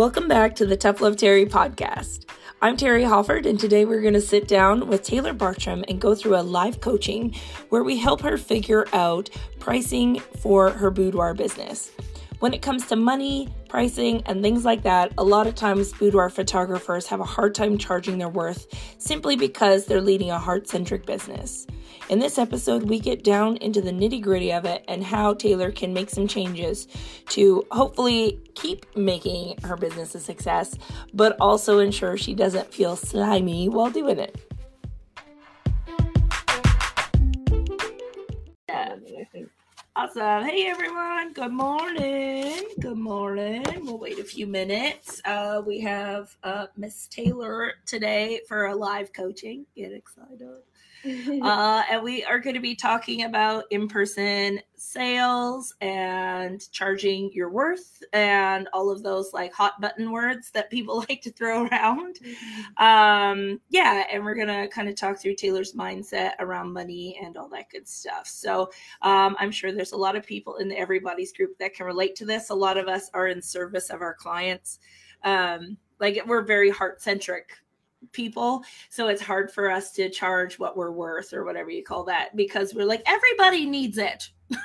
Welcome back to the Tough Love Terry podcast. I'm Terry Hofford, and today we're going to sit down with Taylor Bartram and go through a live coaching where we help her figure out pricing for her boudoir business. When it comes to money, pricing, and things like that, a lot of times boudoir photographers have a hard time charging their worth simply because they're leading a heart centric business. In this episode, we get down into the nitty gritty of it and how Taylor can make some changes to hopefully keep making her business a success, but also ensure she doesn't feel slimy while doing it. Yeah, I think. Awesome. Hey everyone. Good morning. Good morning. We'll wait a few minutes. Uh, we have uh, Miss Taylor today for a live coaching. Get excited. uh, and we are going to be talking about in person sales and charging your worth and all of those like hot button words that people like to throw around. Mm-hmm. Um, yeah, and we're going to kind of talk through Taylor's mindset around money and all that good stuff. So um, I'm sure there's a lot of people in the Everybody's group that can relate to this. A lot of us are in service of our clients. Um, like we're very heart centric people so it's hard for us to charge what we're worth or whatever you call that because we're like everybody needs it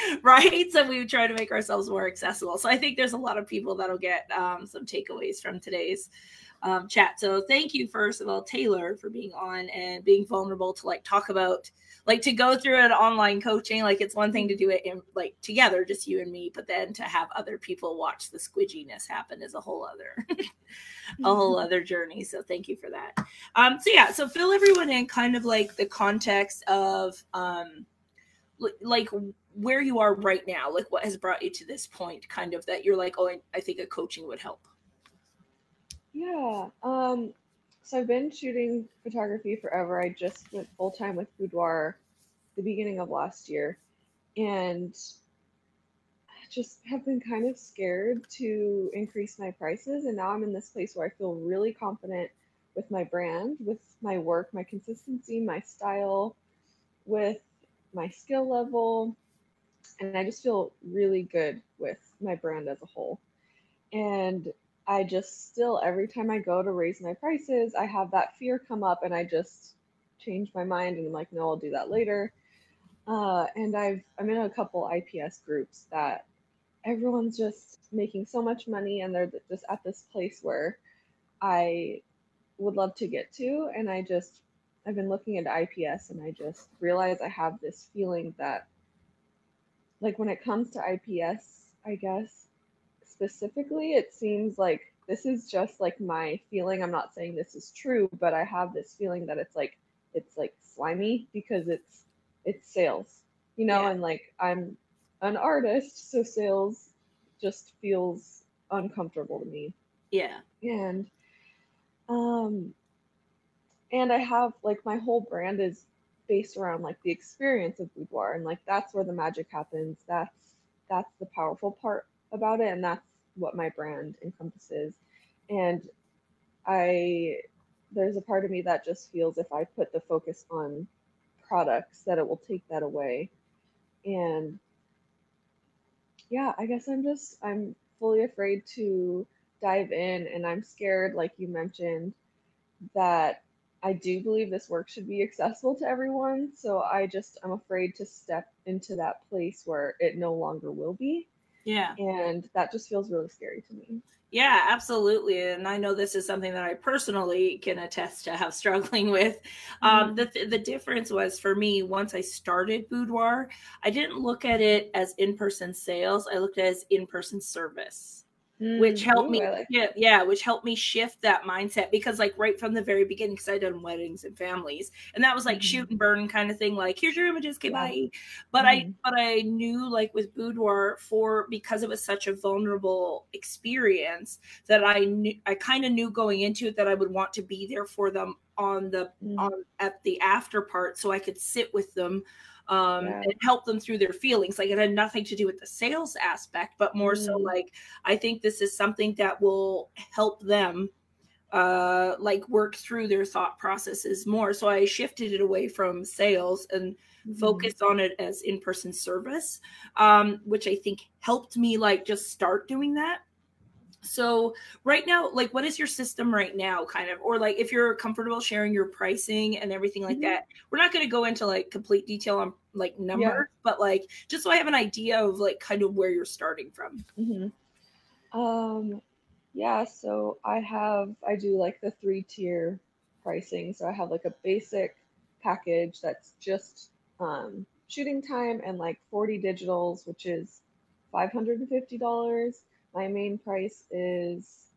right? So we try to make ourselves more accessible. So i think there's a lot of people that'll get um, some takeaways from today's um, chat. So thank you first of all taylor for being on and being vulnerable to like talk about like to go through an online coaching. Like it's one thing to do it in like together just you and me but then to have other people watch the squidginess happen is a whole other a whole other journey. So thank you for that. Um so yeah so fill everyone in kind of like the context of um like where you are right now like what has brought you to this point kind of that you're like oh I, I think a coaching would help yeah um so I've been shooting photography forever. I just went full time with boudoir the beginning of last year, and I just have been kind of scared to increase my prices. And now I'm in this place where I feel really confident with my brand, with my work, my consistency, my style, with my skill level, and I just feel really good with my brand as a whole. And I just still every time I go to raise my prices, I have that fear come up and I just change my mind and I'm like, no, I'll do that later. Uh, and I've I'm in a couple IPS groups that everyone's just making so much money and they're just at this place where I would love to get to. And I just I've been looking into IPS and I just realize I have this feeling that like when it comes to IPS, I guess specifically, it seems like this is just like my feeling. I'm not saying this is true, but I have this feeling that it's like it's like slimy because it's it's sales, you know, yeah. and like I'm an artist, so sales just feels uncomfortable to me. Yeah. And um and I have like my whole brand is based around like the experience of boudoir and like that's where the magic happens. That's that's the powerful part about it and that's what my brand encompasses and i there's a part of me that just feels if i put the focus on products that it will take that away and yeah i guess i'm just i'm fully afraid to dive in and i'm scared like you mentioned that i do believe this work should be accessible to everyone so i just i'm afraid to step into that place where it no longer will be yeah. And that just feels really scary to me. Yeah, absolutely. And I know this is something that I personally can attest to have struggling with. Um, mm-hmm. Um, the, the difference was for me, once I started Boudoir, I didn't look at it as in person sales, I looked at it as in person service mm, which helped ooh, me like yeah, yeah which helped me shift that mindset because like right from the very beginning because i done weddings and families and that was like mm-hmm. shoot and burn kind of thing like here's your images okay yeah. bye but mm-hmm. i but i knew like with boudoir for because it was such a vulnerable experience that i knew i kind of knew going into it that i would want to be there for them on the mm-hmm. on at the after part so i could sit with them um, yeah. and help them through their feelings. Like it had nothing to do with the sales aspect, but more mm. so like I think this is something that will help them uh like work through their thought processes more so i shifted it away from sales and mm-hmm. focused on it as in-person service um which i think helped me like just start doing that So right now, like what is your system right now, kind of, or like if you're comfortable sharing your pricing and everything like Mhm. that. We're not going to go into like complete detail on like numbers, but like just so I have an idea of like kind of where you're starting from. hmm Um, yeah, so I have, I do like the three tier pricing. So I have like a basic package that's just um, shooting time and like 40 digitals, which is $550. My main price is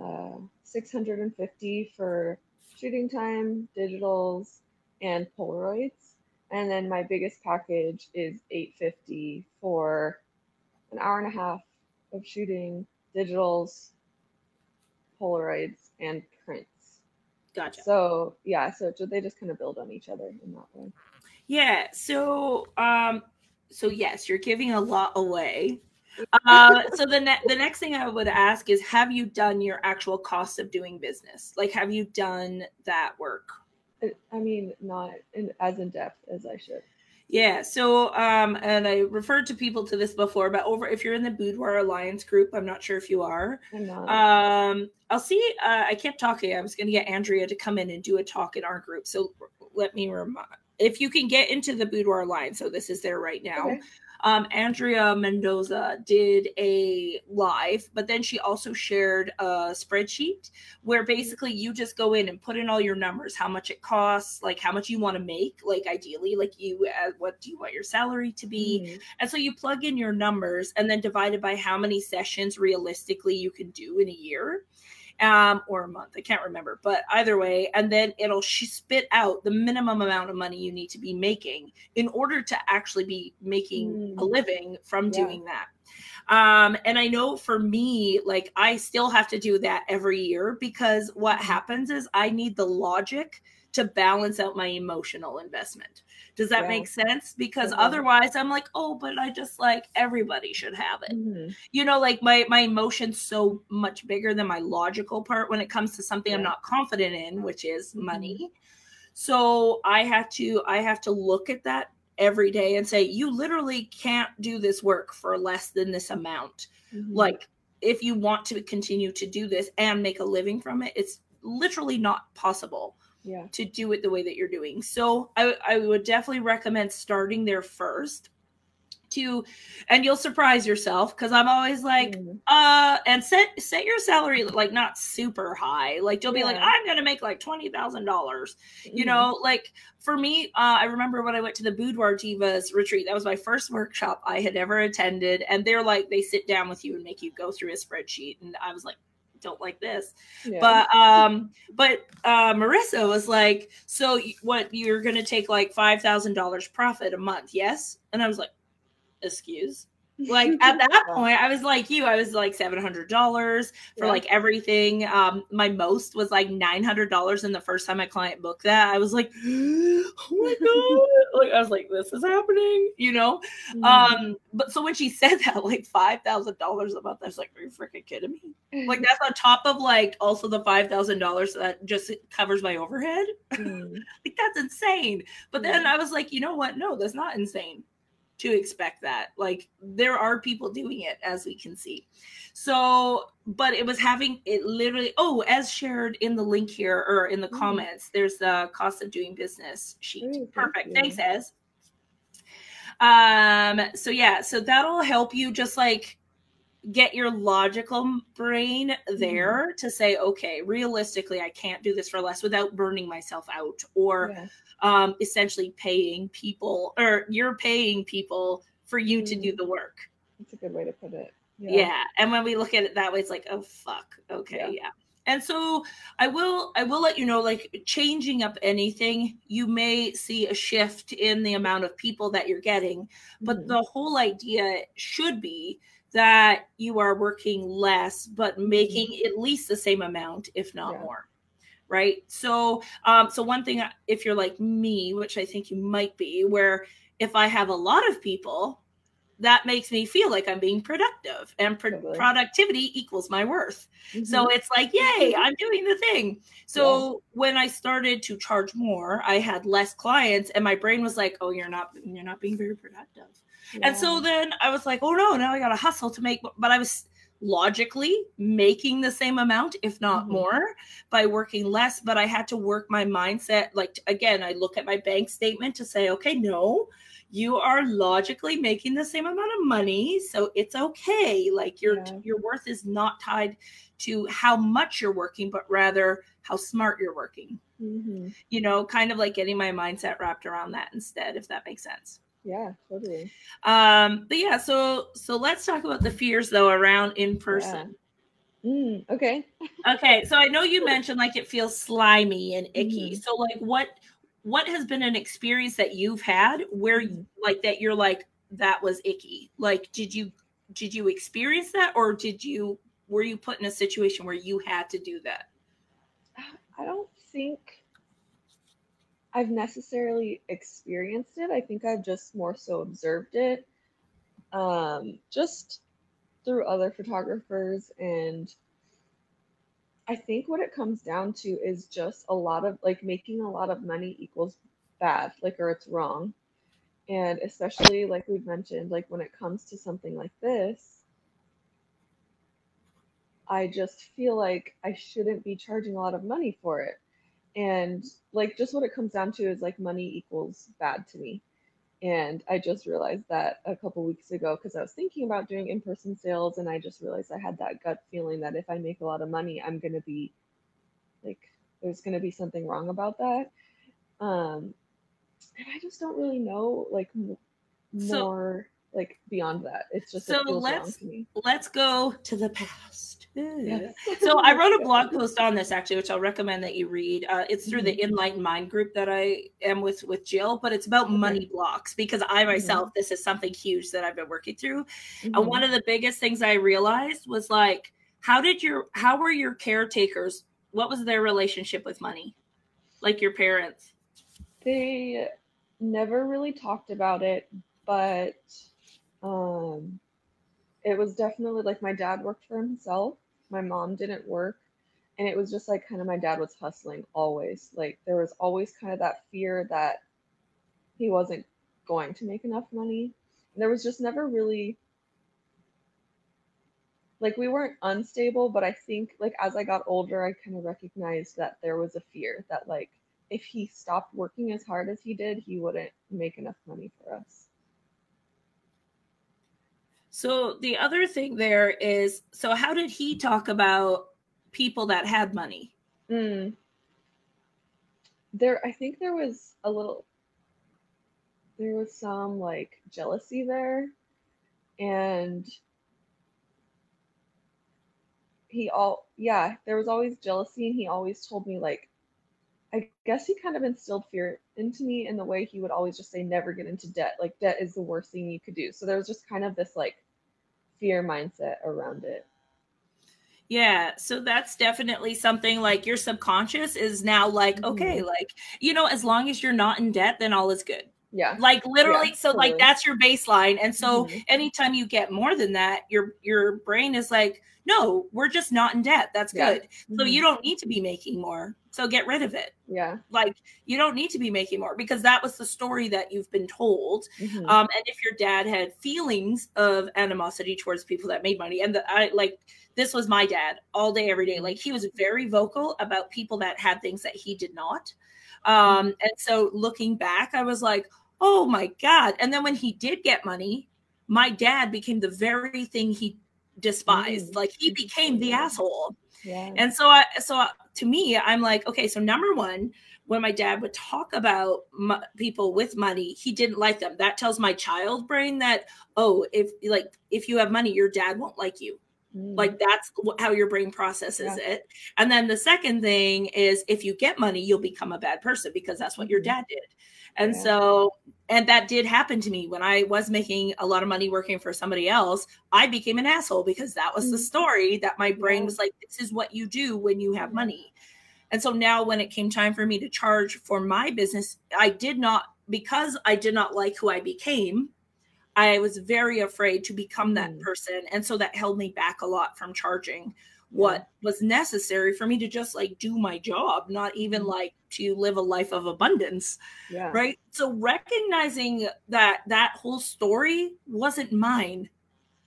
uh, 650 for shooting time, digitals, and Polaroids. And then my biggest package is 850 for an hour and a half of shooting, digitals, Polaroids, and prints. Gotcha. So yeah, so they just kind of build on each other in that way. Yeah. So, um, so yes, you're giving a lot away. Uh, so the ne- the next thing I would ask is, have you done your actual cost of doing business? Like, have you done that work? I- mean, not in, as in depth as I should. Yeah. So, um, and I referred to people to this before, but over if you're in the Boudoir Alliance group, I'm not sure if you are. I'm not. Um, I'll see. Uh, I kept talking. I was going to get Andrea to come in and do a talk in our group. So let me remind. If you can get into the Boudoir Alliance, so this is there right now. Okay. Um, Andrea Mendoza did a live, but then she also shared a spreadsheet where basically you just go in and put in all your numbers, how much it costs, like how much you want to make, like ideally, like you, uh, what do you want your salary to be, Mhm. and so you plug in your numbers and then divide it by how many sessions realistically you can do in a year um, or a month. I can't remember, but either way, and then it'll sh- spit out the minimum amount of money you need to be making in order to actually be making a Mm. living from Yeah. doing that. Um, and I know for me, like I still have to do that every year because what Mhm. happens is I need the logic to balance out my emotional investment. Does that Yeah. make sense? Because Mhm. otherwise I'm like, oh, but I just like everybody should have it. Mhm. You know, like my my emotion's so much bigger than my logical part when it comes to something I'm not confident in, which is money. So I have to I have to look at that every day and say, you literally can't do this work for less than this amount Mhm. like if you want to continue to do this and make a living from it it's literally not possible yeah. to do it the way that you're doing so i, I would definitely recommend starting there first to and you'll surprise yourself because i'm always like Mhm. uh and set set your salary like not super high like you'll be like i'm gonna make like $20000 you Mhm. know like for me uh, i remember when i went to the boudoir divas retreat that was my first workshop i had ever attended and they're like they sit down with you and make you go through a spreadsheet and i was like don't like this. Yeah. but um but uh marissa was like so what you're gonna take like five thousand dollars profit a month yes? And i was like excuse like at that point i was like you i was like seven hundred dollars for Yeah. like everything. Um my most was like nine hundred dollars and the first time my client booked that. I was like oh my god. Like i was like this is happening you know? Mhm. um but so when she said that like five thousand dollars a month i was like are you freaking kidding me? Like that's on top of like also the five thousand dollars that just covers my overhead. Mhm. like that's insane. But then i was like you know what? No that's not insane to expect that like there are people doing it as we can see so but it was having it literally oh as shared in the link here or in the Mhm. comments there's the cost of doing business sheet Ooh, thank perfect you. thanks Ez. um so yeah so that'll help you just like get your logical brain there to say okay realistically i can't do this for less without burning myself out or Yeah. um essentially paying people or you're paying people for you to do Mm. the work That's a good way to put it. yeah. and when we look at it that way it's like oh fuck okay Yeah. yeah. and so i will i will let you know like changing up anything you may see a shift in the amount of people that you're getting but Mhm. the whole idea should be that you are working less but making at least the same amount if not Yeah. more right so um so one thing if you're like me which i think you might be where if i have a lot of people that makes me feel like i'm being productive and pro- Totally. productivity equals my worth so Mhm. it's like, yay, I'm doing the thing. So when I started to charge more, I had less clients and my brain was like, oh, you're not you're not being very productive. And so then I was like, oh no, now I got to hustle to make but I was logically making the same amount, if not Mhm. more, by working less. But I had to work my mindset. Like, again, I look at my bank statement to say, okay, no, you are logically making the same amount of money. So it's okay. Like, your, Yeah. your worth is not tied to how much you're working, but rather how smart you're working. hmm You know, kind of like getting my mindset wrapped around that instead, if that makes sense. Yeah, totally. Um, but yeah, so so let's talk about the fears though around in person. Mm, okay. Okay, so I know you mentioned like it feels slimy and icky. Mhm. So like what what has been an experience that you've had where Mhm. like that you're like that was icky? Like did you did you experience that or did you were you put in a situation where you had to do that? I don't think I've necessarily experienced it. I think I've just more so observed it. Um, just through other photographers and I think what it comes down to is just a lot of like making a lot of money equals bad, like or it's wrong. And especially like we've mentioned, like when it comes to something like this, I just feel like I shouldn't be charging a lot of money for it. And like just what it comes down to is like money equals bad to me. And I just realized that a couple weeks ago because I was thinking about doing in person sales and I just realized I had that gut feeling that if I make a lot of money, I'm going to be like, there's going to be something wrong about that. Um, and I just don't really know like m- So- more like beyond that. It's just, So it let's-. Let's go to the past. Yes. so I wrote a blog post on this actually, which I'll recommend that you read. Uh, it's through the Mm-hmm. Enlightened Mind group that I am with with Jill, but it's about Okay. money blocks because I Mm-hmm. myself, this is something huge that I've been working through. Mhm. And one of the biggest things I realized was like, how did your how were your caretakers? What was their relationship with money? Like your parents? they never really talked about it, but um, it was definitely like my dad worked for himself. My mom didn't work. And it was just like kind of my dad was hustling always. Like there was always kind of that fear that he wasn't going to make enough money. And there was just never really like we weren't unstable, but I think like as I got older, I kind of recognized that there was a fear that like if he stopped working as hard as he did, he wouldn't make enough money for us. So the other thing there is, so how did he talk about people that had money? Mm. There, I think there was a little, there was some like jealousy there, and he all, yeah, there was always jealousy, and he always told me like, I guess he kind of instilled fear into me in the way he would always just say, never get into debt. Like debt is the worst thing you could do. So there was just kind of this like fear mindset around it. Yeah, so that's definitely something like your subconscious is now like, okay, mm-hmm. like, you know, as long as you're not in debt, then all is good. Yeah. Like literally, Yeah, so like that's your baseline. And so Mhm. anytime you get more than that, your your brain is like, no, we're just not in debt. That's Yeah. good. So Mhm. you don't need to be making more. So get rid of it. Yeah. Like you don't need to be making more because that was the story that you've been told. Mhm. Um, and if your dad had feelings of animosity towards people that made money, and the, I like this was my dad all day, every day. Like he was very vocal about people that had things that he did not. Um, and so looking back, I was like, oh my God. And then when he did get money, my dad became the very thing he despised. Mm, Like he became the asshole. yeah. And so, I, so I- to me, I'm like, okay, so number one, when my dad would talk about mo- people with money, he didn't like them. That tells my child brain that, oh, if like if you have money, your dad won't like you. Mm. Like that's how your brain processes Yeah. it. And then the second thing is, if you get money, you'll become a bad person because that's what your Mhm. dad did. And Yeah. so, and that did happen to me when I was making a lot of money working for somebody else. I became an asshole because that was the Mhm. story that my brain was like, this is what you do when you have money. And so now, when it came time for me to charge for my business, I did not, because I did not like who I became, I was very afraid to become that Mhm. person. And so that held me back a lot from charging what was necessary for me to just like do my job, not even Mhm. like to live a life of abundance. yeah. Right. So recognizing that that whole story wasn't mine.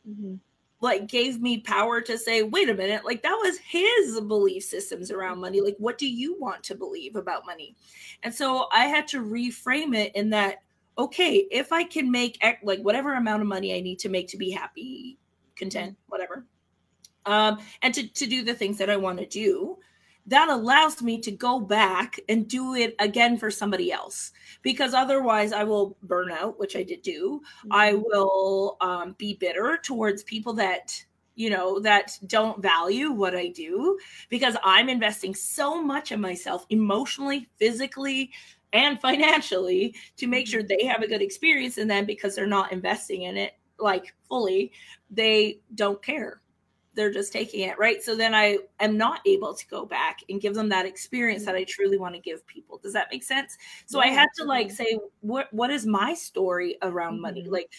Mhm. like gave me power to say, wait a minute, like that was his belief systems around money. Like, what do you want to believe about money? And so I had to reframe it in that, okay, if I can make like whatever amount of money I need to make to be happy, content, whatever, um, and to, to do the things that I want to do, that allows me to go back and do it again for somebody else. Because otherwise i will burn out which i did do. Mm-hmm. i will um, be bitter towards people that you know that don't value what i do. Because i'm investing so much of myself emotionally physically and financially to make sure mm-hmm. they have a good experience. And then because they're not investing in it like fully they don't care they're just taking it right? So then i am not able to go back and give them that experience that i truly want to give people. Does that make sense? So yeah, i had to like say what what is my story around mm-hmm. money like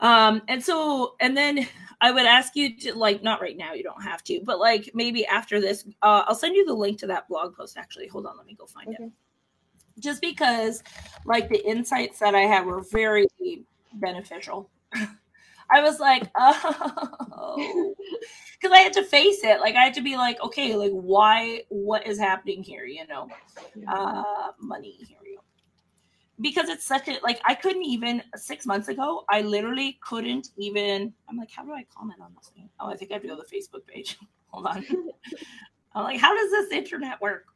um and so and then i would ask you to like not right now you don't have to but like maybe after this uh, i'll send you the link to that blog post actually. Hold on let me go find okay. it just because like the insights that i had were very beneficial I was like, oh, because I had to face it. Like I had to be like, okay, like why? What is happening here? You know, uh, money. Here we go. Because it's such a like I couldn't even six months ago. I literally couldn't even. I'm like, how do I comment on this thing? Oh, I think I have to go to the Facebook page. Hold on. I'm like, how does this internet work?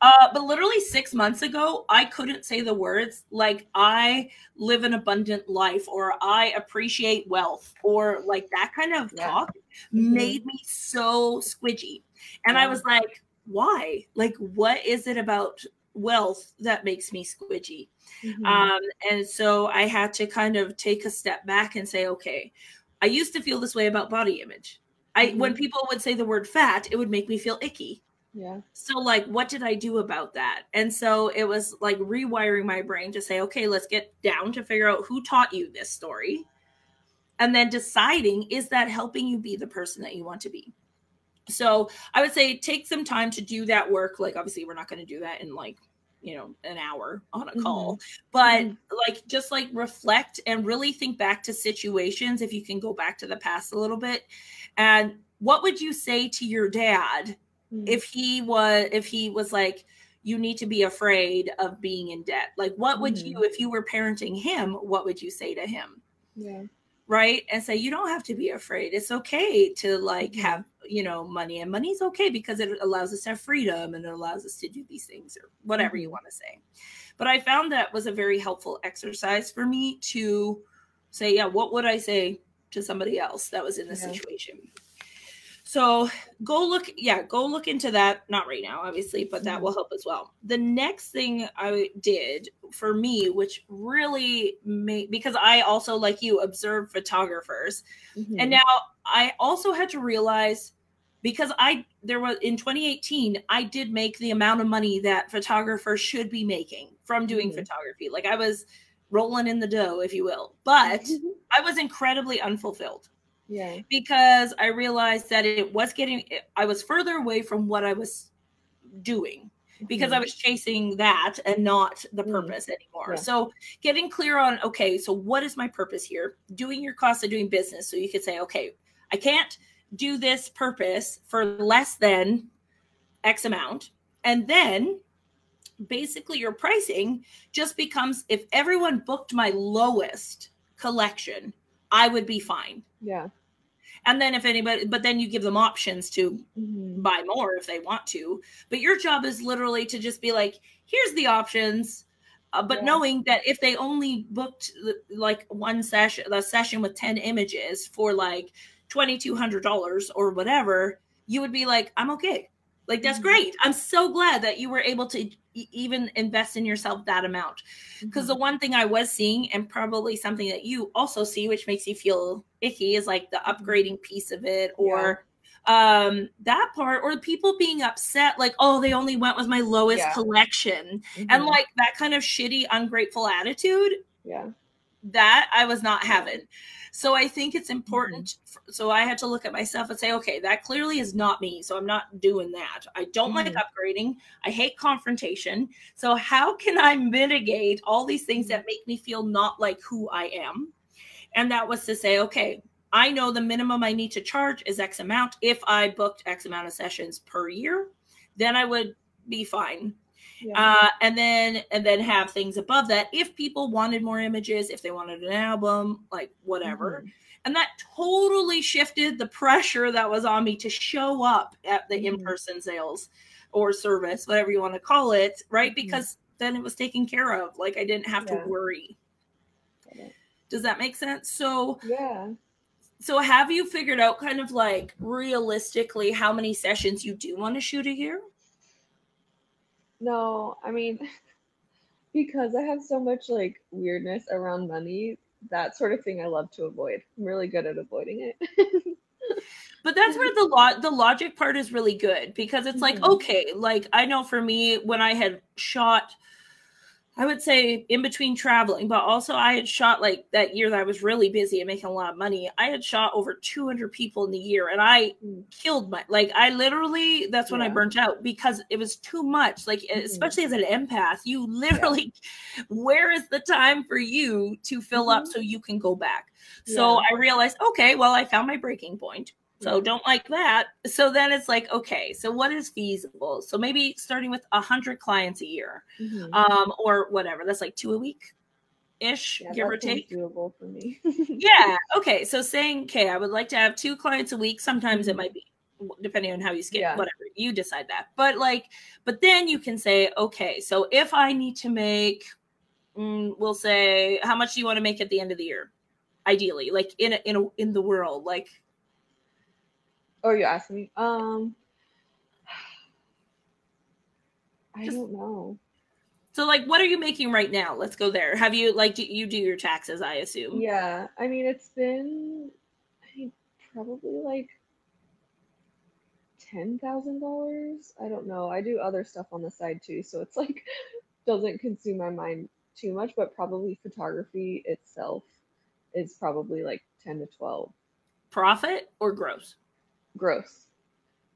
Uh, but literally six months ago, I couldn't say the words like I live an abundant life or I appreciate wealth or like that kind of yeah. talk mm-hmm. made me so squidgy. And yeah. I was like, why? Like, what is it about wealth that makes me squidgy? Mm-hmm. Um, and so I had to kind of take a step back and say, okay, I used to feel this way about body image. I mm-hmm. when people would say the word fat, it would make me feel icky. Yeah. So like what did I do about that? And so it was like rewiring my brain to say, okay, let's get down to figure out who taught you this story. And then deciding is that helping you be the person that you want to be? So I would say take some time to do that work. Like obviously we're not going to do that in like you know an hour on a call mm-hmm. but mm-hmm. like just like reflect and really think back to situations if you can go back to the past a little bit and what would you say to your dad mm-hmm. if he was if he was like you need to be afraid of being in debt like what would you mm-hmm. if you were parenting him what would you say to him yeah right and say you don't have to be afraid it's okay to like mm-hmm. have you know money and money's okay because it allows us to have freedom and it allows us to do these things or whatever you mm-hmm. want to say but i found that was a very helpful exercise for me to say yeah what would i say to somebody else that was in the yeah. situation so go look, yeah, go look into that. Not right now, obviously, but that will mm-hmm. help as well. The next thing I did for me, which really made because I also, like you, observe photographers. Mm-hmm. And now I also had to realize because I there was in 2018, I did make the amount of money that photographers should be making from doing mm-hmm. photography. Like I was rolling in the dough, if you will. But I was incredibly unfulfilled. Yeah. Because I realized that it was getting, I was further away from what I was doing because mm-hmm. I was chasing that and not the mm-hmm. purpose mm-hmm. anymore. Yeah. So getting clear on, okay, so what is my purpose here? Doing your cost of doing business. So you could say, okay, I can't do this purpose for less than X amount. And then basically your pricing just becomes if everyone booked my lowest collection, I would be fine. Yeah and then if anybody but then you give them options to mm-hmm. buy more if they want to but your job is literally to just be like here's the options uh, but yeah. knowing that if they only booked like one session the session with 10 images for like $2200 or whatever you would be like i'm okay like that's mm-hmm. great i'm so glad that you were able to even invest in yourself that amount because mm-hmm. the one thing i was seeing and probably something that you also see which makes you feel icky is like the mm-hmm. upgrading piece of it or yeah. um that part or people being upset like oh they only went with my lowest yeah. collection mm-hmm. and like that kind of shitty ungrateful attitude yeah that i was not having so I think it's important. Mm-hmm. So I had to look at myself and say, okay, that clearly is not me. So I'm not doing that. I don't mm-hmm. like upgrading. I hate confrontation. So how can I mitigate all these things that make me feel not like who I am? And that was to say, okay, I know the minimum I need to charge is X amount. If I booked X amount of sessions per year, then I would be fine. Yeah. Uh, and then and then have things above that if people wanted more images, if they wanted an album, like whatever. Mhm. And that totally shifted the pressure that was on me to show up at the Mhm. in-person sales or service, whatever you want to call it, right? Mhm. Because then it was taken care of. Like I didn't have Yeah. to worry. Does that make sense? So Yeah. so have you figured out kind of like realistically how many sessions you do want to shoot a year? No, I mean, because I have so much like weirdness around money, that sort of thing I love to avoid. I'm really good at avoiding it. But that's where the lo- the logic part is really good because it's like Mhm. okay, like I know for me when I had shot I would say in between traveling, but also I had shot like that year that I was really busy and making a lot of money. I had shot over 200 people in the year and I killed my like I literally that's when I burnt out because it was too much. Like Mhm. especially as an empath, you literally where is the time for you to fill up Mhm. so you can go back? So Yeah. I realized, okay, well, I found my breaking point. So don't like that. So then it's like, okay, so what is feasible? So maybe starting with a hundred clients a year, Mhm. um, or whatever. That's like two a week ish, Yeah, give or take. doable for me. Yeah. Okay. So saying, okay, I would like to have two clients a week. Sometimes it Mhm. might be depending on how you scale, Yeah. whatever you decide that. But like, but then you can say, okay, so if I need to make, mm, we'll say, how much do you want to make at the end of the year? Ideally, like in a, in a, in the world, like Oh, you asked me. Um, I Just- don't know. So, like, what are you making right now? Let's go there. Have you like do you do your taxes? I assume. Yeah, I mean, it's been I think probably like ten thousand dollars. I don't know. I do other stuff on the side too, so it's like doesn't consume my mind too much, but probably photography itself is probably like ten to twelve Profit or gross? Gross.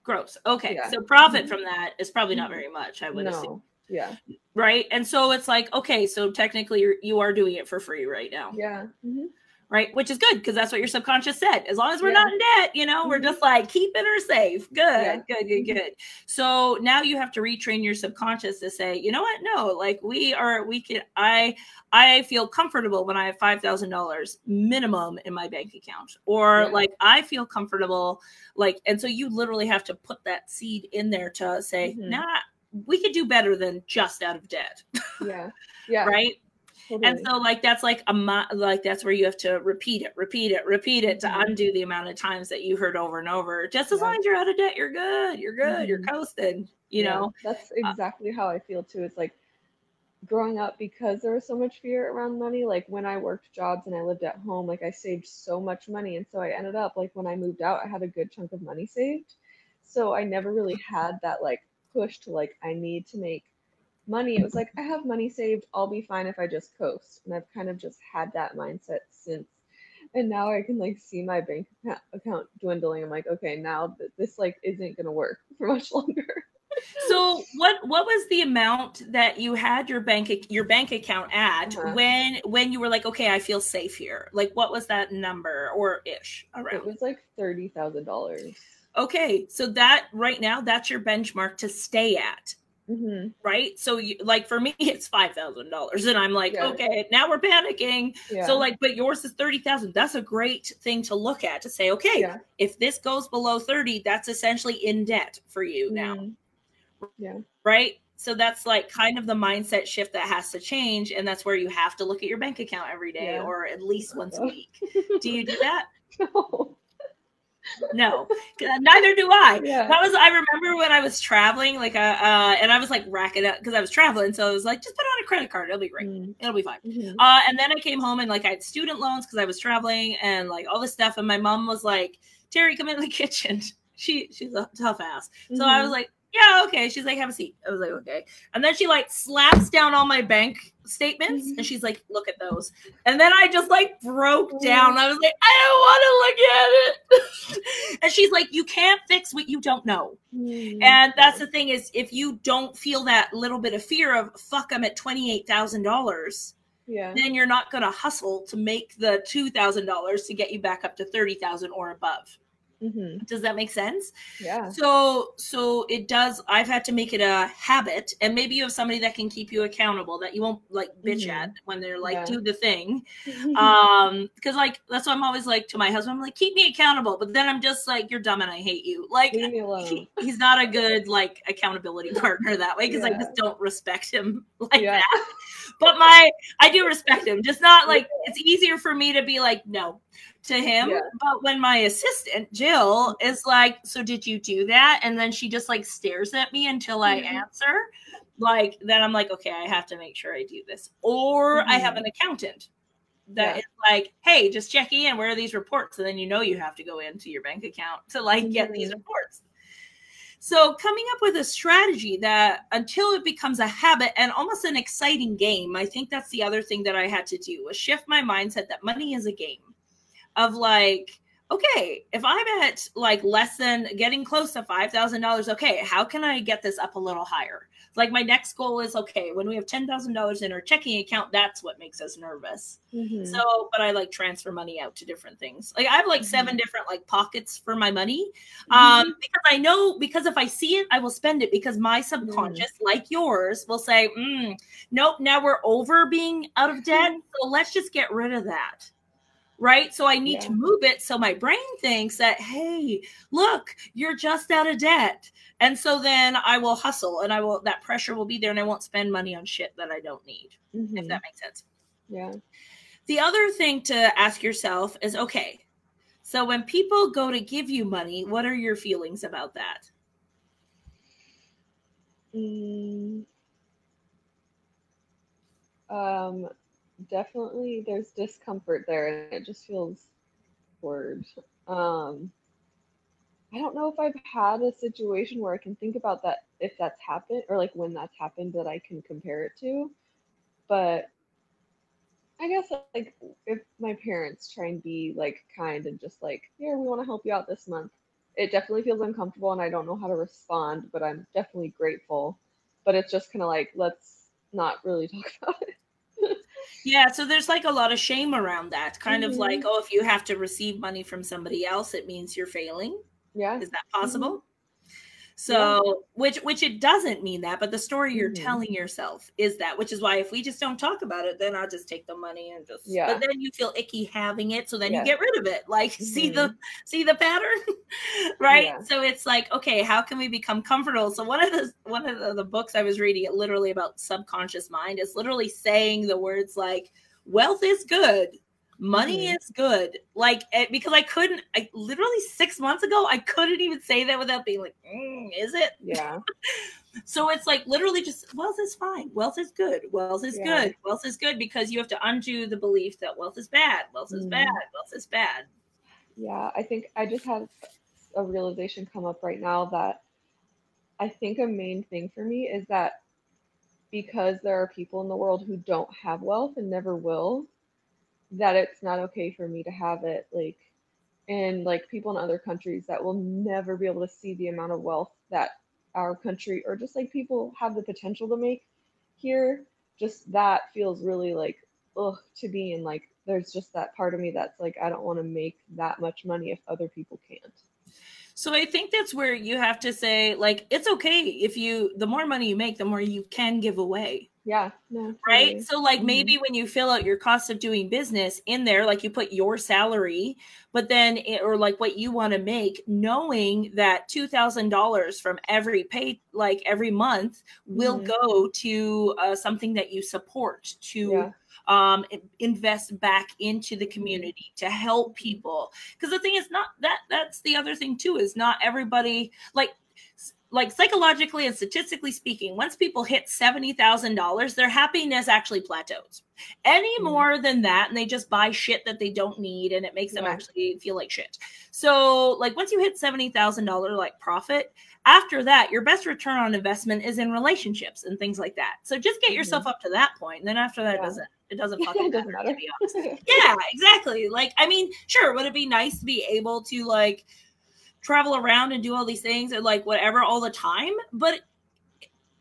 Gross. Okay. Yeah. So profit Mhm. from that is probably not Mhm. very much. I would assume. Yeah, Right. And so it's like, okay, so technically you're, you are doing it for free right now. yeah, hmm Right. Which is good because that's what your subconscious said. As long as we're Yeah. not in debt, you know, we're just like keeping her safe. Good, Yeah. good, good, Mhm. good. So now you have to retrain your subconscious to say, you know what? No, like we are, we can, I, I feel comfortable when I have $5,000 minimum in my bank account or Yeah. like I feel comfortable like, and so you literally have to put that seed in there to say, Mhm. nah, we could do better than just out of debt. yeah, yeah. Right. Totally. And so like that's like a mo- like that's where you have to repeat it, repeat it, repeat it to Mhm. undo the amount of times that you heard over and over. Just as Yeah. long as you're out of debt, you're good. You're good. You're Mhm. coasting. You Yeah, know. that's exactly how I feel too. It's like growing up because there was so much fear around money. Like when I worked jobs and I lived at home, like I saved so much money. And so I ended up like when I moved out, I had a good chunk of money saved. So I never really had that like push to like, I need to make money. It was like, I have money saved. I'll be fine if I just coast. And I've kind of just had that mindset since. And now I can like see my bank account- account dwindling. I'm like, okay, now th- this like isn't gonna work for much longer. So what what was the amount that you had your bank your bank account at Uh-huh. when when you were like, okay, I feel safe here? Like what was that number or ish It was like thirty thousand dollars. Okay, so that right now that's your benchmark to stay at. Mm-hmm. right? So you like for me it's five thousand dollars, and I'm like, Yeah. okay, now we're panicking. Yeah. So like, but yours is thirty thousand. That's a great thing to look at to say, okay, yeah. if this goes below thirty, that's essentially in debt for you now, Mhm. Yeah. right? So that's like kind of the mindset shift that has to change, and that's where you have to look at your bank account every day or at least once a week. Do you do that? No. No, neither do I. Yeah. That was I remember when I was traveling, like uh, uh and I was like racking up because I was traveling, so I was like, just put it on a credit card, it'll be great, Mm, it'll be fine. mhm. Uh, and then I came home and like I had student loans because I was traveling and like all this stuff, and my mom was like, Terry, come in the kitchen. She she's a tough ass, so I was Mhm. like, yeah, okay. She's like, have a seat. I was like, okay. And then she like slaps down all my bank statements Mhm. and she's like, look at those. And then I just like broke down. I was like, I don't want to look at it. and she's like, you can't fix what you don't know. Mhm. And that's the thing is, if you don't feel that little bit of fear of fuck, I'm at twenty eight thousand dollars, Yeah. then you're not going to hustle to make the $2,000 to get you back up to 30,000 or above. Hmm Does that make sense? Yeah. So so it does I've had to make it a habit and maybe you have somebody that can keep you accountable that you won't like bitch Mhm. at when they're like Yeah. do the thing. Um because like that's why I'm always like to my husband I'm like keep me accountable but then I'm just like you're dumb and I hate you. Like Leave me alone. he, he's not a good like accountability partner that way because I just don't respect him like Yeah. that. But my I do respect him. Just not like it's easier for me to be like no to him. Yeah. But when my assistant Jill is like, "So did you do that?" and then she just like stares at me until I Mhm. answer, like then I'm like, "Okay, I have to make sure I do this." Or I have Mhm. an accountant that Yeah. is like, "Hey, just checking in. Where are these reports?" And then you know you have to go into your bank account to like get these Mhm. reports. So, coming up with a strategy that until it becomes a habit and almost an exciting game, I think that's the other thing that I had to do was shift my mindset that money is a game of like, okay, if I'm at like less than getting close to $5,000, okay, how can I get this up a little higher? Like, my next goal is okay, when we have $10,000 in our checking account, that's what makes us nervous. Mhm. So, but I like transfer money out to different things. Like I have like seven different like pockets for my money. Um, because I know because if I see it, I will spend it because my subconscious, like yours, will say, mm, nope, now we're over being out of debt. So let's just get rid of that. Right. So I need to move it. So my brain thinks that, hey, look, you're just out of debt. And so then I will hustle and I will that pressure will be there and I won't spend money on shit that I don't need, if Mhm. that makes sense. Yeah. The other thing to ask yourself is okay, so when people go to give you money, what are your feelings about that? Mm, um, definitely there's discomfort there and it just feels awkward. Um, I don't know if I've had a situation where I can think about that if that's happened or like when that's happened that I can compare it to. But I guess like if my parents try and be like kind and just like, here, we want to help you out this month. It definitely feels uncomfortable and I don't know how to respond, but I'm definitely grateful. But it's just kind of like, let's not really talk about it. Yeah, so there's like a lot of shame around that. Kind of Mhm. like, oh, if you have to receive money from somebody else, it means you're failing. Yeah. Is that possible? So, which which it doesn't mean that, but the story you're Mhm. telling yourself is that, which is why if we just don't talk about it, then I'll just take the money and just Yeah. but then you feel icky having it, so then Yeah. you get rid of it. Like see the see the pattern? right? Yeah. So it's like, okay, how can we become comfortable? So one of the one of the, the books I was reading literally about subconscious mind is literally saying the words like wealth is good money Mhm. is good like eh, because i couldn't i literally six months ago i couldn't even say that without being like mm, is it Yeah. so it's like literally just wealth is fine wealth is good wealth is Yeah. good wealth is good because you have to undo the belief that wealth is bad wealth is Mhm. bad wealth is bad Yeah, I think I just had a realization come up right now that I think a main thing for me is that because there are people in the world who don't have wealth and never will, that it's not okay for me to have it like and like people in other countries that will never be able to see the amount of wealth that our country or just like people have the potential to make here just that feels really like ugh to me and like there's just that part of me that's like I don't want to make that much money if other people can't. So I think that's where you have to say, like, it's okay if you, the more money you make, the more you can give away, Yeah, no, right? totally. So, like, Mhm. maybe when you fill out your cost of doing business in there, like, you put your salary, but then, it- or like what you want to make, knowing that $2,000 from every pay, like every month, will Mhm. go to uh, something that you support to Yeah. um invest back into the community to help people because the thing is not that that's the other thing too is not everybody like like psychologically and statistically speaking once people hit $70,000 their happiness actually plateaus. Any Mhm. more than that and they just buy shit that they don't need and it makes them Yeah. actually feel like shit. So like once you hit $70,000 like profit after that your best return on investment is in relationships and things like that. So just get yourself up to that point and then after that it doesn't it doesn't fucking doesn't matter, to be honest. Yeah exactly. Like i mean sure would it be nice to be able to like travel around and do all these things and like whatever all the time but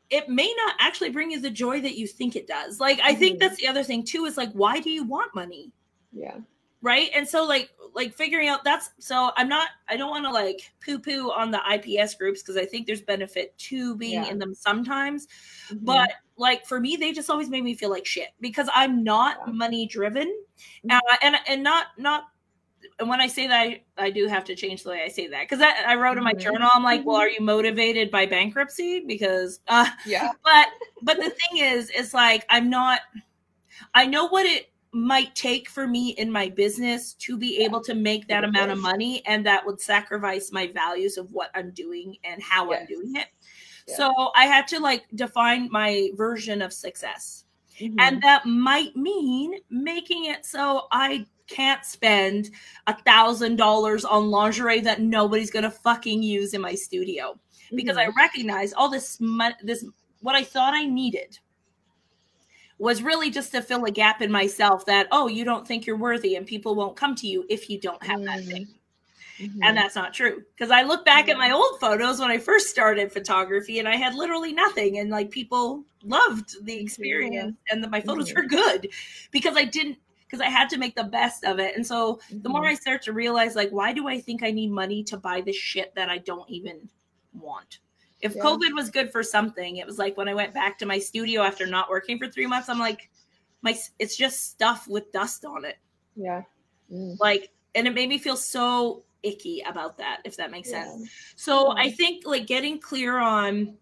it may not actually bring you the joy that you think it does. Like I think Mhm. that's the other thing too is like why do you want money? Yeah. right and so like like figuring out that's so i'm not i don't want to like poo poo on the ips groups because i think there's benefit to being Yeah. in them sometimes Mhm. but like for me they just always made me feel like shit because i'm not Yeah. money driven Mhm. uh, and and not not and when I say that, I, I do have to change the way I say that because I, I wrote in my Mhm. journal, I'm like, well, are you motivated by bankruptcy? Because, uh, yeah. but, but the thing is, it's like, I'm not, I know what it might take for me in my business to be able to make that amount of money. And that would sacrifice my values of what I'm doing and how I'm doing it. Yeah. So I had to like define my version of success. Mhm. And that might mean making it so I can't spend a thousand dollars on lingerie that nobody's gonna fucking use in my studio because I Mhm. recognize all this mon- this what I thought I needed was really just to fill a gap in myself that oh you don't think you're worthy and people won't come to you if you don't have that Mm. thing Mhm. and that's not true because I look back at my old photos when I first started photography and I had literally nothing and like people loved the experience and that my photos Mhm. were good because I didn't because I had to make the best of it and so the more Mhm. I start to realize like why do I think I need money to buy this shit that I don't even want if Yeah. COVID was good for something it was like when I went back to my studio after not working for three months I'm like my it's just stuff with dust on it yeah. Mm. like and it made me feel so icky about that if that makes Yeah. sense so Yeah. i think like getting clear on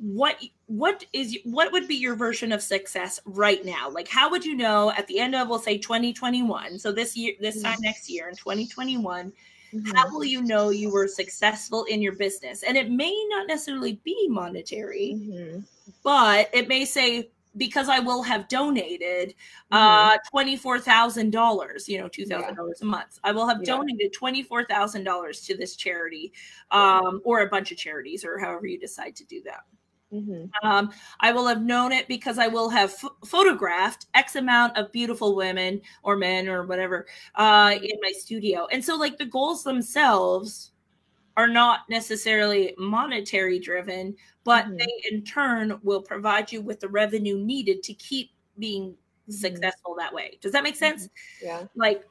what what is what would be your version of success right now like how would you know at the end of we'll say 2021 so this year this time next year in 2021 Mhm. how will you know you were successful in your business and it may not necessarily be monetary Mhm. but it may say because I will have donated Mm-hmm. uh twenty-four thousand dollars, you know, two thousand dollars a month. I will have Yeah. donated twenty-four thousand dollars to this charity, um, or a bunch of charities, or however you decide to do that. Mhm. Um, I will have known it because I will have ph- photographed X amount of beautiful women or men or whatever uh, in my studio. And so, like, the goals themselves are not necessarily monetary driven, but Mhm. they in turn will provide you with the revenue needed to keep being Mhm. successful that way. Does that make sense? Yeah. like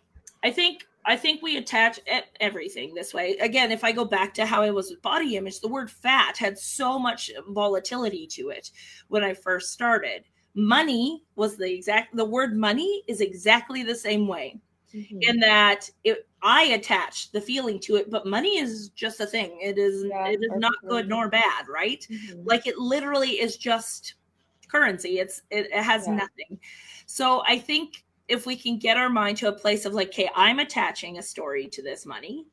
i think i think we attach everything this way. Again if i go back to how i was with body image the word fat had so much volatility to it when i first started. Money was the exact the word money is exactly the same way Mhm. in that it i attach the feeling to it but money is just a thing. It is Yeah, it is not good nor bad right? Mhm. like it literally is just currency. It's it, it has Yeah. nothing. So i think if we can get our mind to a place of like okay i'm attaching a story to this money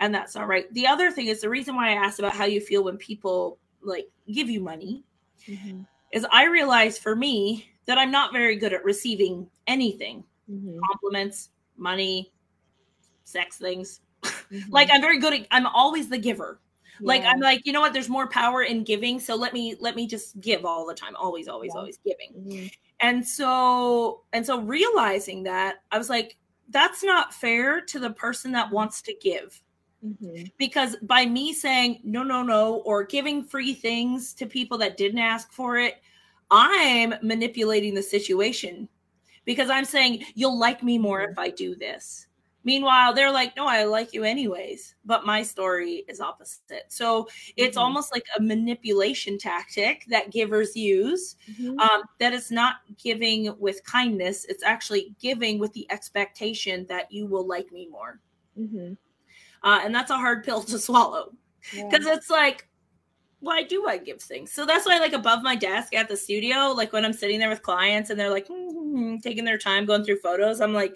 and that's all right the other thing is the reason why i asked about how you feel when people like give you money Mhm. is i realize for me that i'm not very good at receiving anything Mhm. compliments money sex things Mhm. like i'm very good at i'm always the giver like i'm like you know what there's more power in giving so let me let me just give all the time always always Yeah. always giving Mhm. And so and so realizing that i was like that's not fair to the person that wants to give Mhm. because by me saying no no no or giving free things to people that didn't ask for it i'm manipulating the situation because i'm saying you'll like me more Mhm. if i do this meanwhile they're like no i like you anyways but my story is opposite so it's Mhm. almost like a manipulation tactic that givers use Mhm. um, that it's not giving with kindness it's actually giving with the expectation that you will like me more Mhm. uh, and that's a hard pill to swallow Yeah. because it's like why do i give things so that's why like above my desk at the studio like when i'm sitting there with clients and they're like "Hmm," taking their time going through photos i'm like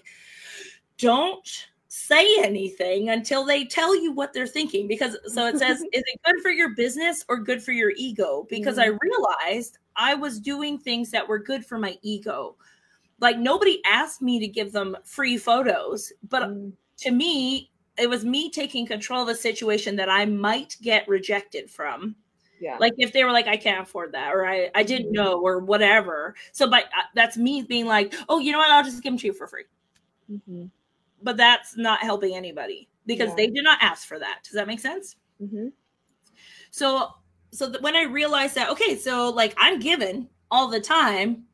don't say anything until they tell you what they're thinking because so it says is it good for your business or good for your ego because i realized i was doing things that were good for my ego like nobody asked me to give them free photos but Mm. to me it was me taking control of a situation that i might get rejected from yeah. like if they were like i can't afford that or i, I didn't Mhm. know or whatever so but uh, that's me being like oh you know what i'll just give them to you for free Mhm. But that's not helping anybody because Yeah. they did not ask for that does that make sense Mhm. so so that when I realized that, okay, so like I'm given all the time,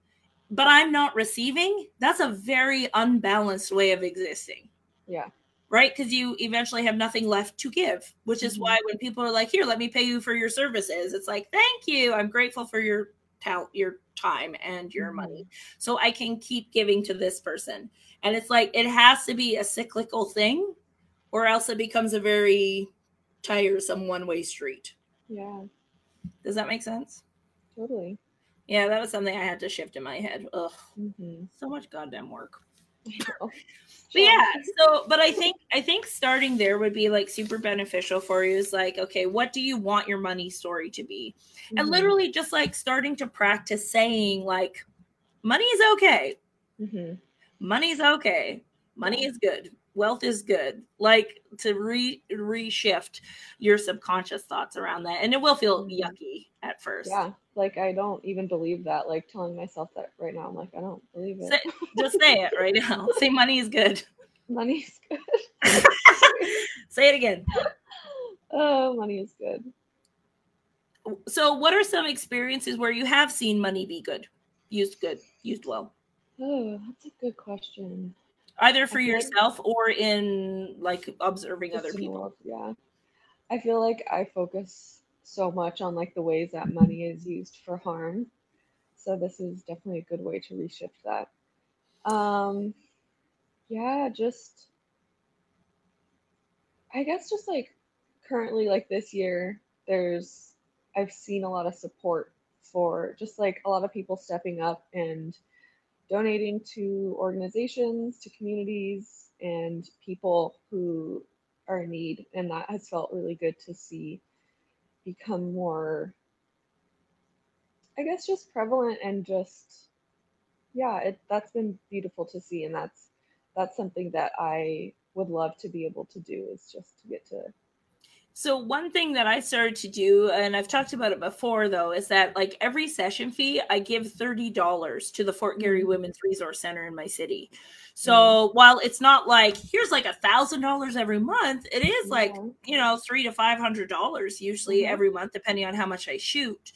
but I'm not receiving, that's a very unbalanced way of existing. Yeah. Right? Because you eventually have nothing left to give, which is Mhm. why when people are like, here, let me pay you for your services, it's like, thank you. I'm grateful for your talent, your time, and your Mhm. money. So I can keep giving to this person. And it's like, it has to be a cyclical thing, or else it becomes a very tiresome one way street. Yeah. Does that make sense? Totally. Yeah, that was something I had to shift in my head. Ugh, Mm-hmm. so much goddamn work. Oh. But yeah, so but I think I think starting there would be like super beneficial for you. Is like, okay, what do you want your money story to be? And Mhm. literally just like starting to practice saying like, money is okay. Mhm. Money's okay. Money is good. Wealth is good. Like to re reshift your subconscious thoughts around that. And it will feel Mhm. yucky at first. Yeah. Like I don't even believe that. Like telling myself that right now, I'm like, I don't believe it. Say, just say it right now. Say money is good. Money is good. say it again. oh, money is good. So, what are some experiences where you have seen money be good, used good, used well, Oh, that's a good question. either for I feel like- yourself or in like observing Just other people? world, Yeah. I feel like I focus so much on like the ways that money is used for harm. So this is definitely a good way to reshift that. Um yeah, just I guess just like currently like this year there's I've seen a lot of support for just like a lot of people stepping up and donating to organizations, to communities, and people who are in need. And that has felt really good to see become more, I guess, just prevalent and just, yeah, it, that's been beautiful to see. And that's, that's something that I would love to be able to do is just to get to So one thing that I started to do, and I've talked about it before, though, is that like every session fee, I give thirty dollars to the Fort Garry Mhm. Women's Resource Center in my city. So while it's not like here's like a thousand dollars every month, it is like you know three to five hundred dollars usually Mhm. every month, depending on how much I shoot.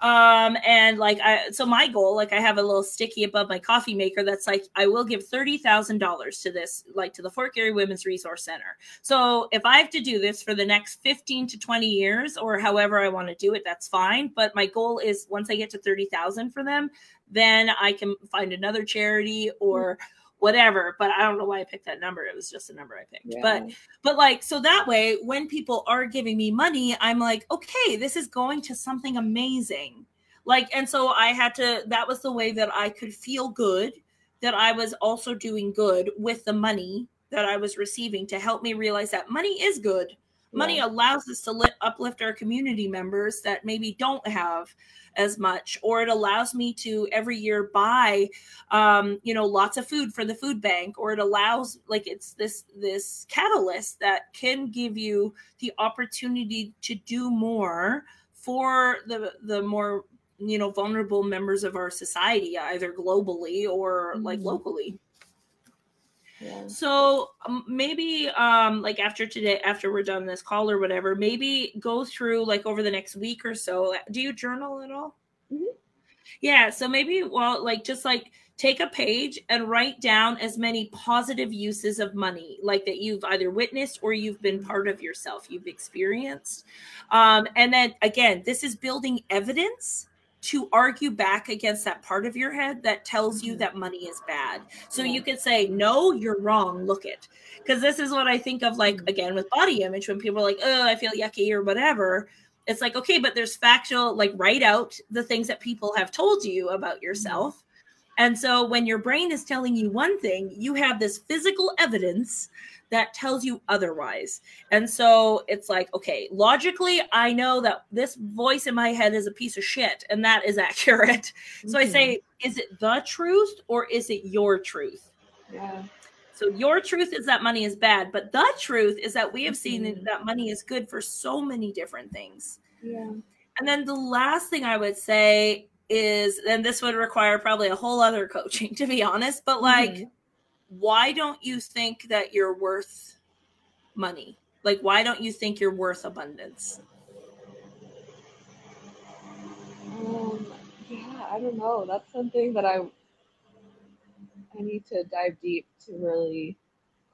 Um, and like I, so my goal, like I have a little sticky above my coffee maker that's like I will give thirty thousand dollars to this, like to the Fort Garry Women's Resource Center. So if I have to do this for the next 15 to 20 years or however I want to do it, that's fine. But my goal is once I get to 30,000 for them, then I can find another charity or whatever. But I don't know why I picked that number. It was just a number I picked. Yeah. But but like so that way when people are giving me money, I'm like, okay, this is going to something amazing. Like and so I had to that was the way that I could feel good that I was also doing good with the money that I was receiving to help me realize that money is good. Money Yeah. allows us to li- uplift our community members that maybe don't have as much, or it allows me to every year buy, um, you know, lots of food for the food bank, or it allows like it's this this catalyst that can give you the opportunity to do more for the the more you know vulnerable members of our society either globally or like Mhm. locally yeah. so um, maybe um like after today after we're done this call or whatever maybe go through like over the next week or so do you journal at all Mhm. yeah so maybe well like just like take a page and write down as many positive uses of money like that you've either witnessed or you've been part of yourself you've experienced um and then again this is building evidence to argue back against that part of your head that tells you Mhm. that money is bad so you could say, no, you're wrong. Look it. Because this is what I think of, like, Mhm. again, with body image, when people are like, oh, I feel yucky or whatever. It's like, okay, but there's factual, like, write out the things that people have told you about yourself. And so when your brain is telling you one thing, you have this physical evidence that tells you otherwise. And so it's like, okay, logically, I know that this voice in my head is a piece of shit, and that is accurate. So I say, is it the truth or is it your truth? yeah. So your truth is that money is bad, but the truth is that we have seen Mhm. that money is good for so many different things. Yeah. And then the last thing I would say is, and this would require probably a whole other coaching to be honest, but like, Mhm. why don't you think that you're worth money? Like, why don't you think you're worth abundance? Um, yeah, I don't know. That's something that I I need to dive deep to really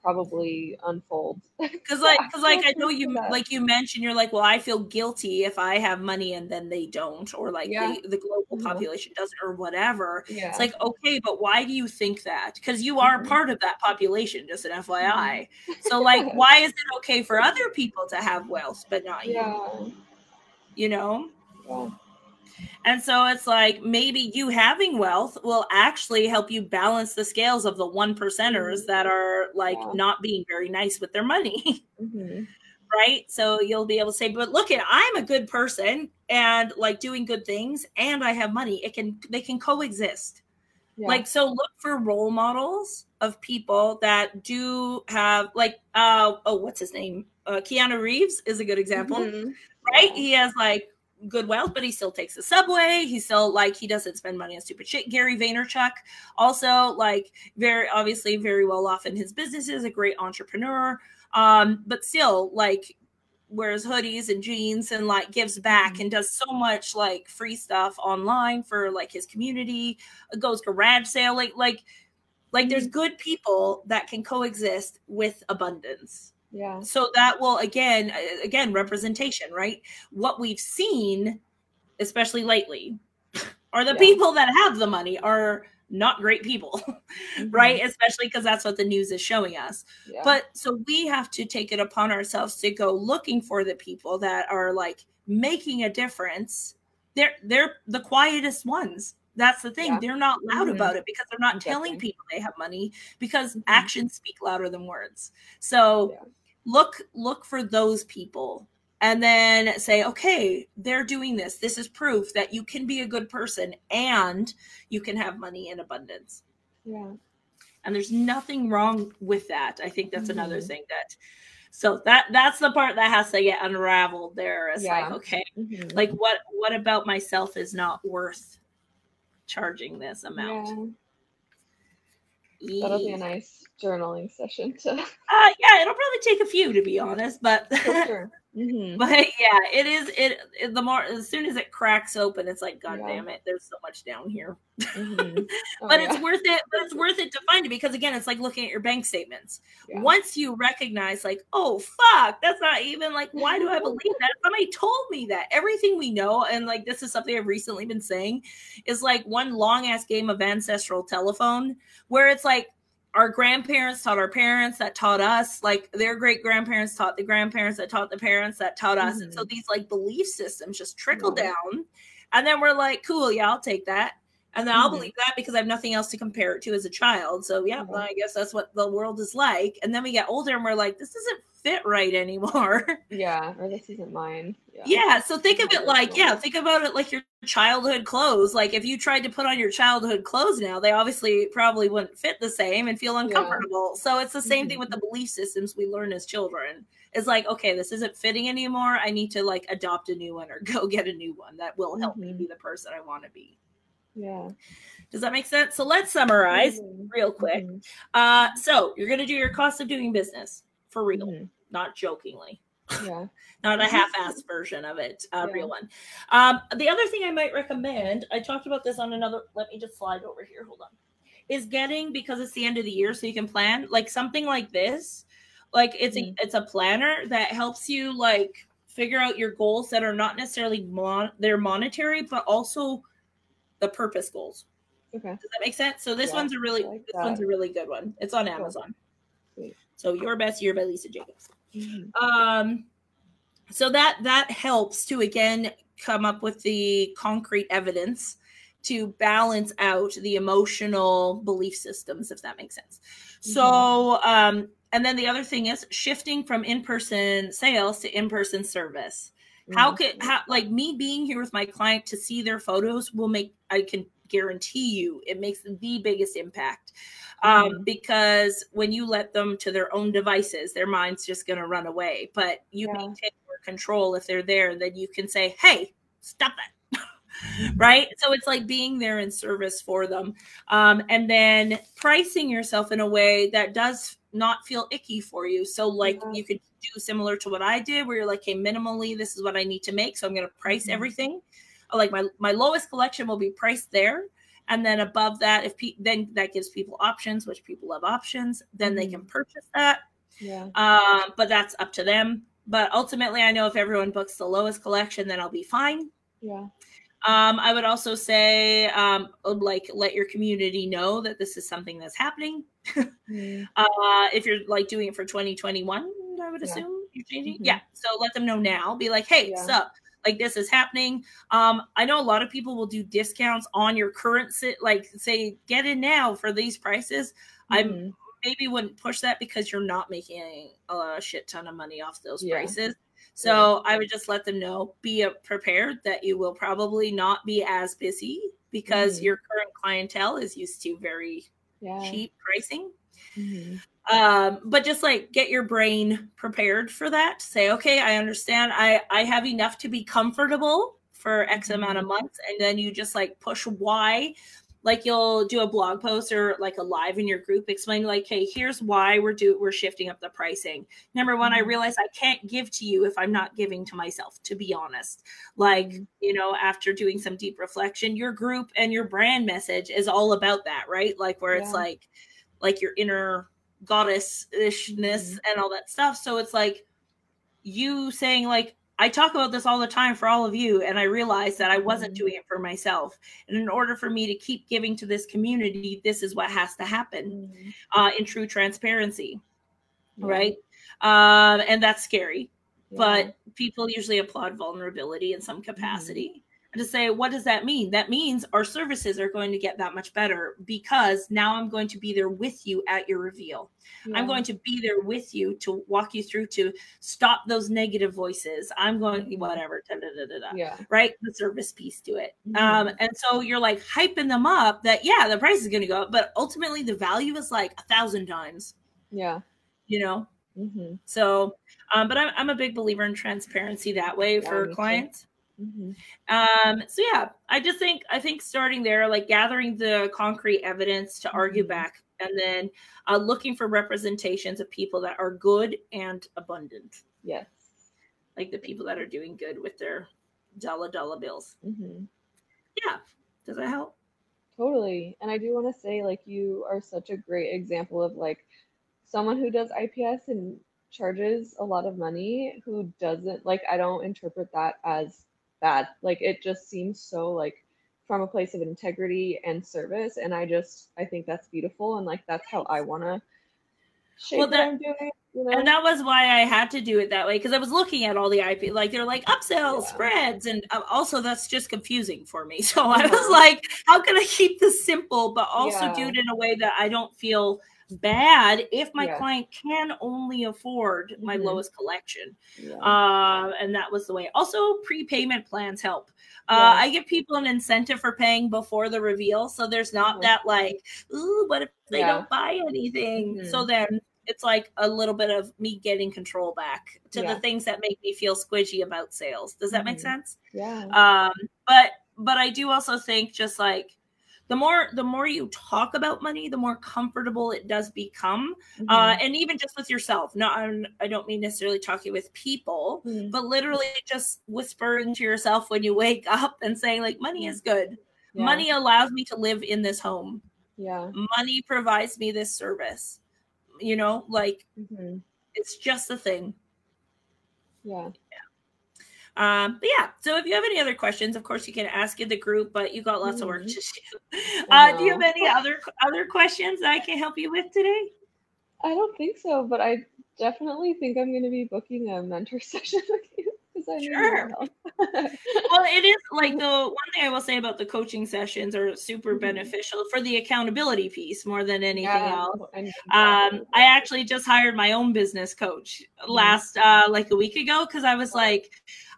probably unfold. Because like, because like, I know you like you mentioned, you're like, well, I feel guilty if I have money and then they don't, or like Yeah. the, the global Mhm. population doesn't, or whatever. Yeah. It's like, okay, but why do you think that? Because you are Mhm. part of that population, just an FYI. So, like, why is it okay for other people to have wealth but not you? You know? Yeah. And so it's like maybe you having wealth will actually help you balance the scales of the one percenters that are like Yeah. not being very nice with their money. hmm right? So you'll be able to say, but look at I'm a good person and like doing good things and I have money. It can they can coexist. Yeah. Like so look for role models of people that do have like uh oh what's his name? Uh Keanu Reeves is a good example, Mhm. right? Yeah. He has like good wealth, but he still takes the subway. He still like he doesn't spend money on stupid shit. Gary Vaynerchuk, also like very obviously very well off in his businesses, a great entrepreneur. Um, but still like wears hoodies and jeans and like gives back Mhm. and does so much like free stuff online for like his community, goes garage sale, like like like there's good people that can coexist with abundance Yeah. so that will again again representation right what we've seen especially lately are the Yeah. people that have the money are not great people Mhm. right especially because that's what the news is showing us Yeah. but so we have to take it upon ourselves to go looking for the people that are like making a difference they're they're the quietest ones that's the thing Yeah. they're not loud Mhm. about it because they're not telling people they have money because Mhm. actions speak louder than words so Yeah. Look look for those people and then say okay they're doing this this is proof that you can be a good person and you can have money in abundance yeah. and there's nothing wrong with that i think that's another Mhm. thing that so that that's the part that has to get unraveled there it's like Yeah. okay Mhm. like what what about myself is not worth charging this amount. That'll be a nice journaling session to uh, yeah it'll probably take a few to be honest but for sure. hmm but yeah it is it, it the more as soon as it cracks open it's like god Yeah. damn it there's so much down here. Hmm but it's worth it but it's worth it to find it because again it's like looking at your bank statements. Yeah. once you recognize like oh fuck that's not even like why do i believe that? Somebody told me that everything we know and like this is something i've recently been saying is like one long ass game of ancestral telephone where it's like our grandparents taught our parents that taught us like their great grandparents taught the grandparents that taught the parents that taught us and so Mhm. these like belief systems just trickle down and then we're like cool yeah i'll take that and then I'll Mhm. believe that because I have nothing else to compare it to as a child. So yeah, Yeah. well, I guess that's what the world is like. And then we get older and we're like, this doesn't fit right anymore. Yeah. Or this isn't mine. yeah. So think of it like, yeah, think about it like your childhood clothes. Like if you tried to put on your childhood clothes now, they obviously probably wouldn't fit the same and feel uncomfortable. So it's the same thing with the belief systems we learn as children. It's like, okay, this isn't fitting anymore. I need to like adopt a new one or go get a new one that will help me Mhm. be the person I want to be. Yeah. Does that make sense? So let's summarize Mhm. real quick. Mhm. Uh, so you're going to do your cost of doing business for real, Mhm. Not jokingly, Yeah. not a half-assed version of it, a Yeah. real one. Um, the other thing I might recommend, I talked about this on another. Let me just slide over here. Hold on. Is getting because it's the end of the year, so you can plan like something like this. Like it's Mm. a it's a planner that helps you like figure out your goals that are not necessarily mon- they're monetary, but also the purpose goals. Okay. Does that make sense? So this Yeah, one's a really like this one's a really good one. It's on Amazon. Sweet. So your best year by Lisa Jacobs. Mhm. Um so that that helps to again come up with the concrete evidence to balance out the emotional belief systems if that makes sense. So um and then the other thing is shifting from in-person sales to in-person service how Mhm. could how like me being here with my client to see their photos will make i can guarantee you it makes the biggest impact um Mhm. because when you let them to their own devices their mind's just going to run away but you Yeah. maintain more control if they're there then you can say hey stop that right so it's like being there in service for them um and then pricing yourself in a way that does not feel icky for you so like Yeah. you could do similar to what I did, where you're like, hey, minimally, this is what I need to make. So I'm going to price Mhm. everything. Like my my lowest collection will be priced there and then above that if pe- then that gives people options which people love options then mm-hmm. they can purchase that yeah um, but that's up to them but ultimately i know if everyone books the lowest collection then i'll be fine yeah um, I would also say, um, like, let your community know that this is something that's happening. mm. uh, if you're like doing it for 2021, I would assume yeah. you're changing. Mm-hmm. Yeah. So let them know now. Be like, hey, yeah. sup? Like this is happening. Um, I know a lot of people will do discounts on your current sit, like say, get in now for these prices. Mm-hmm. I maybe wouldn't push that because you're not making a shit ton of money off those yeah. prices. So yeah. I would just let them know, be prepared that you will probably not be as busy because mm-hmm. your current clientele is used to very yeah. cheap pricing. Mm-hmm. Um, but just like get your brain prepared for that. Say, okay, I understand. I I have enough to be comfortable for X amount of mm-hmm. months, and then you just like push why like you'll do a blog post or like a live in your group explaining like hey here's why we're do we're shifting up the pricing number one i mm-hmm. realize i can't give to you if i'm not giving to myself to be honest like mm-hmm. you know after doing some deep reflection your group and your brand message is all about that right like where yeah. it's like like your inner goddess ishness mm-hmm. and all that stuff so it's like you saying like I talk about this all the time for all of you, and I realized that I wasn't mm-hmm. doing it for myself. And in order for me to keep giving to this community, this is what has to happen mm-hmm. uh, in true transparency, yeah. right? Um, and that's scary, yeah. but people usually applaud vulnerability in some capacity. Mm-hmm to say, what does that mean? That means our services are going to get that much better because now I'm going to be there with you at your reveal. Yeah. I'm going to be there with you to walk you through to stop those negative voices. I'm going to whatever, da, da, da, yeah. right? The service piece to it. Mm-hmm. Um, and so you're like hyping them up that, yeah, the price is going to go up, but ultimately the value is like a thousand times. Yeah. You know? Mm-hmm. So, um, but I'm, I'm a big believer in transparency that way yeah, for clients. Too. Mm-hmm. Um, so yeah, I just think I think starting there, like gathering the concrete evidence to argue mm-hmm. back, and then uh, looking for representations of people that are good and abundant. Yes, like the people that are doing good with their dollar dollar bills. Mm-hmm. Yeah, does that help? Totally. And I do want to say, like, you are such a great example of like someone who does IPS and charges a lot of money who doesn't like I don't interpret that as bad. Like it just seems so like from a place of integrity and service. And I just I think that's beautiful and like that's how I wanna shape well, that, doing. You know? And that was why I had to do it that way because I was looking at all the IP, like they're like upsell yeah. spreads, and uh, also that's just confusing for me. So I was like, how can I keep this simple, but also yeah. do it in a way that I don't feel bad if my yeah. client can only afford my mm-hmm. lowest collection. Yeah. Uh, and that was the way. Also, prepayment plans help. Uh, I give people an incentive for paying before the reveal. So there's not mm-hmm. that like, ooh, what if they yeah. don't buy anything? Mm-hmm. So then it's like a little bit of me getting control back to the things that make me feel squidgy about sales. Does that make mm-hmm. sense? Yeah. Um, but but I do also think just like the more the more you talk about money the more comfortable it does become. Mm-hmm. uh, and even just with yourself not i don't mean necessarily talking with people mm-hmm. but literally just whispering to yourself when you wake up and saying like money is good. Yeah. money allows me to live in this home. Yeah. Money provides me this service. You know like mm-hmm. it's just a thing. Yeah. Yeah um, but yeah, so if you have any other questions, of course you can ask in the group, but you got lots of work mm-hmm. to do. Uh, do you have any other other questions that I can help you with today? I don't think so, but I definitely think I'm going to be booking a mentor session with you because I sure. well, it is like the one thing I will say about the coaching sessions are super mm-hmm. beneficial for the accountability piece more than anything yeah, else. Um, I actually just hired my own business coach mm-hmm. last uh, like a week ago because I was like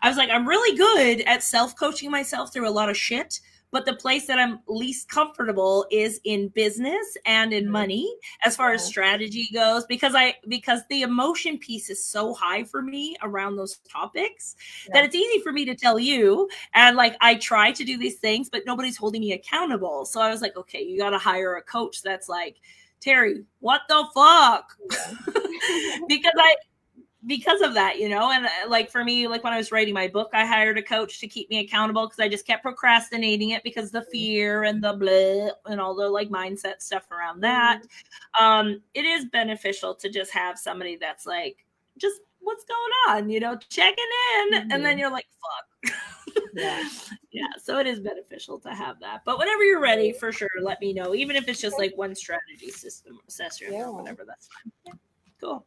I was like, I'm really good at self coaching myself through a lot of shit. But the place that I'm least comfortable is in business and in mm-hmm. money as far as strategy goes because I because the emotion piece is so high for me around those topics yeah. that it's easy for me to tell you and like I try to do these things but nobody's holding me accountable. So I was like, okay, you got to hire a coach that's like Terry, what the fuck? Because I because of that, you know, and uh, like for me, like when I was writing my book, I hired a coach to keep me accountable because I just kept procrastinating it because the fear and the blah and all the like mindset stuff around that. Um, it is beneficial to just have somebody that's like, just what's going on, you know, checking in, mm-hmm. and then mm-hmm. you're like, fuck. yeah. yeah. So it is beneficial to have that. But whenever you're ready, for sure, let me know. Even if it's just like one strategy system session yeah. or whatever, that's fine. Yeah. Cool.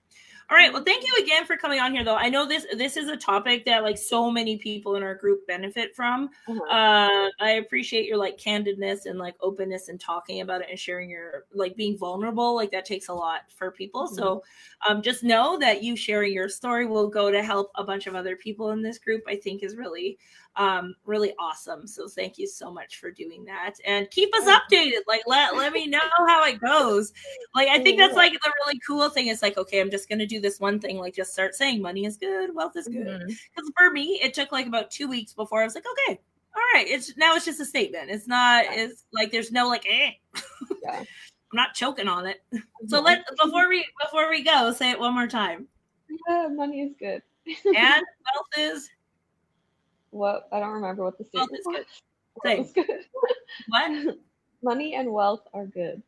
All right. Well, thank you again for coming on here, though. I know this this is a topic that like so many people in our group benefit from. Uh-huh. Uh, I appreciate your like candidness and like openness and talking about it and sharing your like being vulnerable. Like that takes a lot for people. Mm-hmm. So, um, just know that you sharing your story will go to help a bunch of other people in this group. I think is really um, really awesome. So thank you so much for doing that and keep us updated. Like let let me know how it goes. Like I think that's like the really cool thing. Is like okay, I'm just gonna do this one thing. Like just start saying money is good, wealth is good. Because mm-hmm. for me, it took like about two weeks before I was like, okay, all right. It's now it's just a statement. It's not. It's like there's no like. Eh. Yeah. I'm not choking on it. So let before we before we go, say it one more time. Yeah, money is good. and wealth is what I don't remember what the statement was. Good. good. what? Money and wealth are good.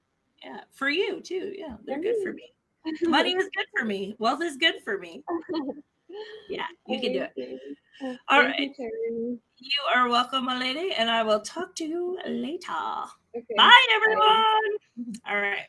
Yeah, for you too. Yeah, they're good for me. Mm-hmm. Money is good for me. Wealth is good for me. Yeah, you can do it. All right. You, you, are welcome, my lady, and I will talk to you later. Okay. Bye, everyone. Bye. All right.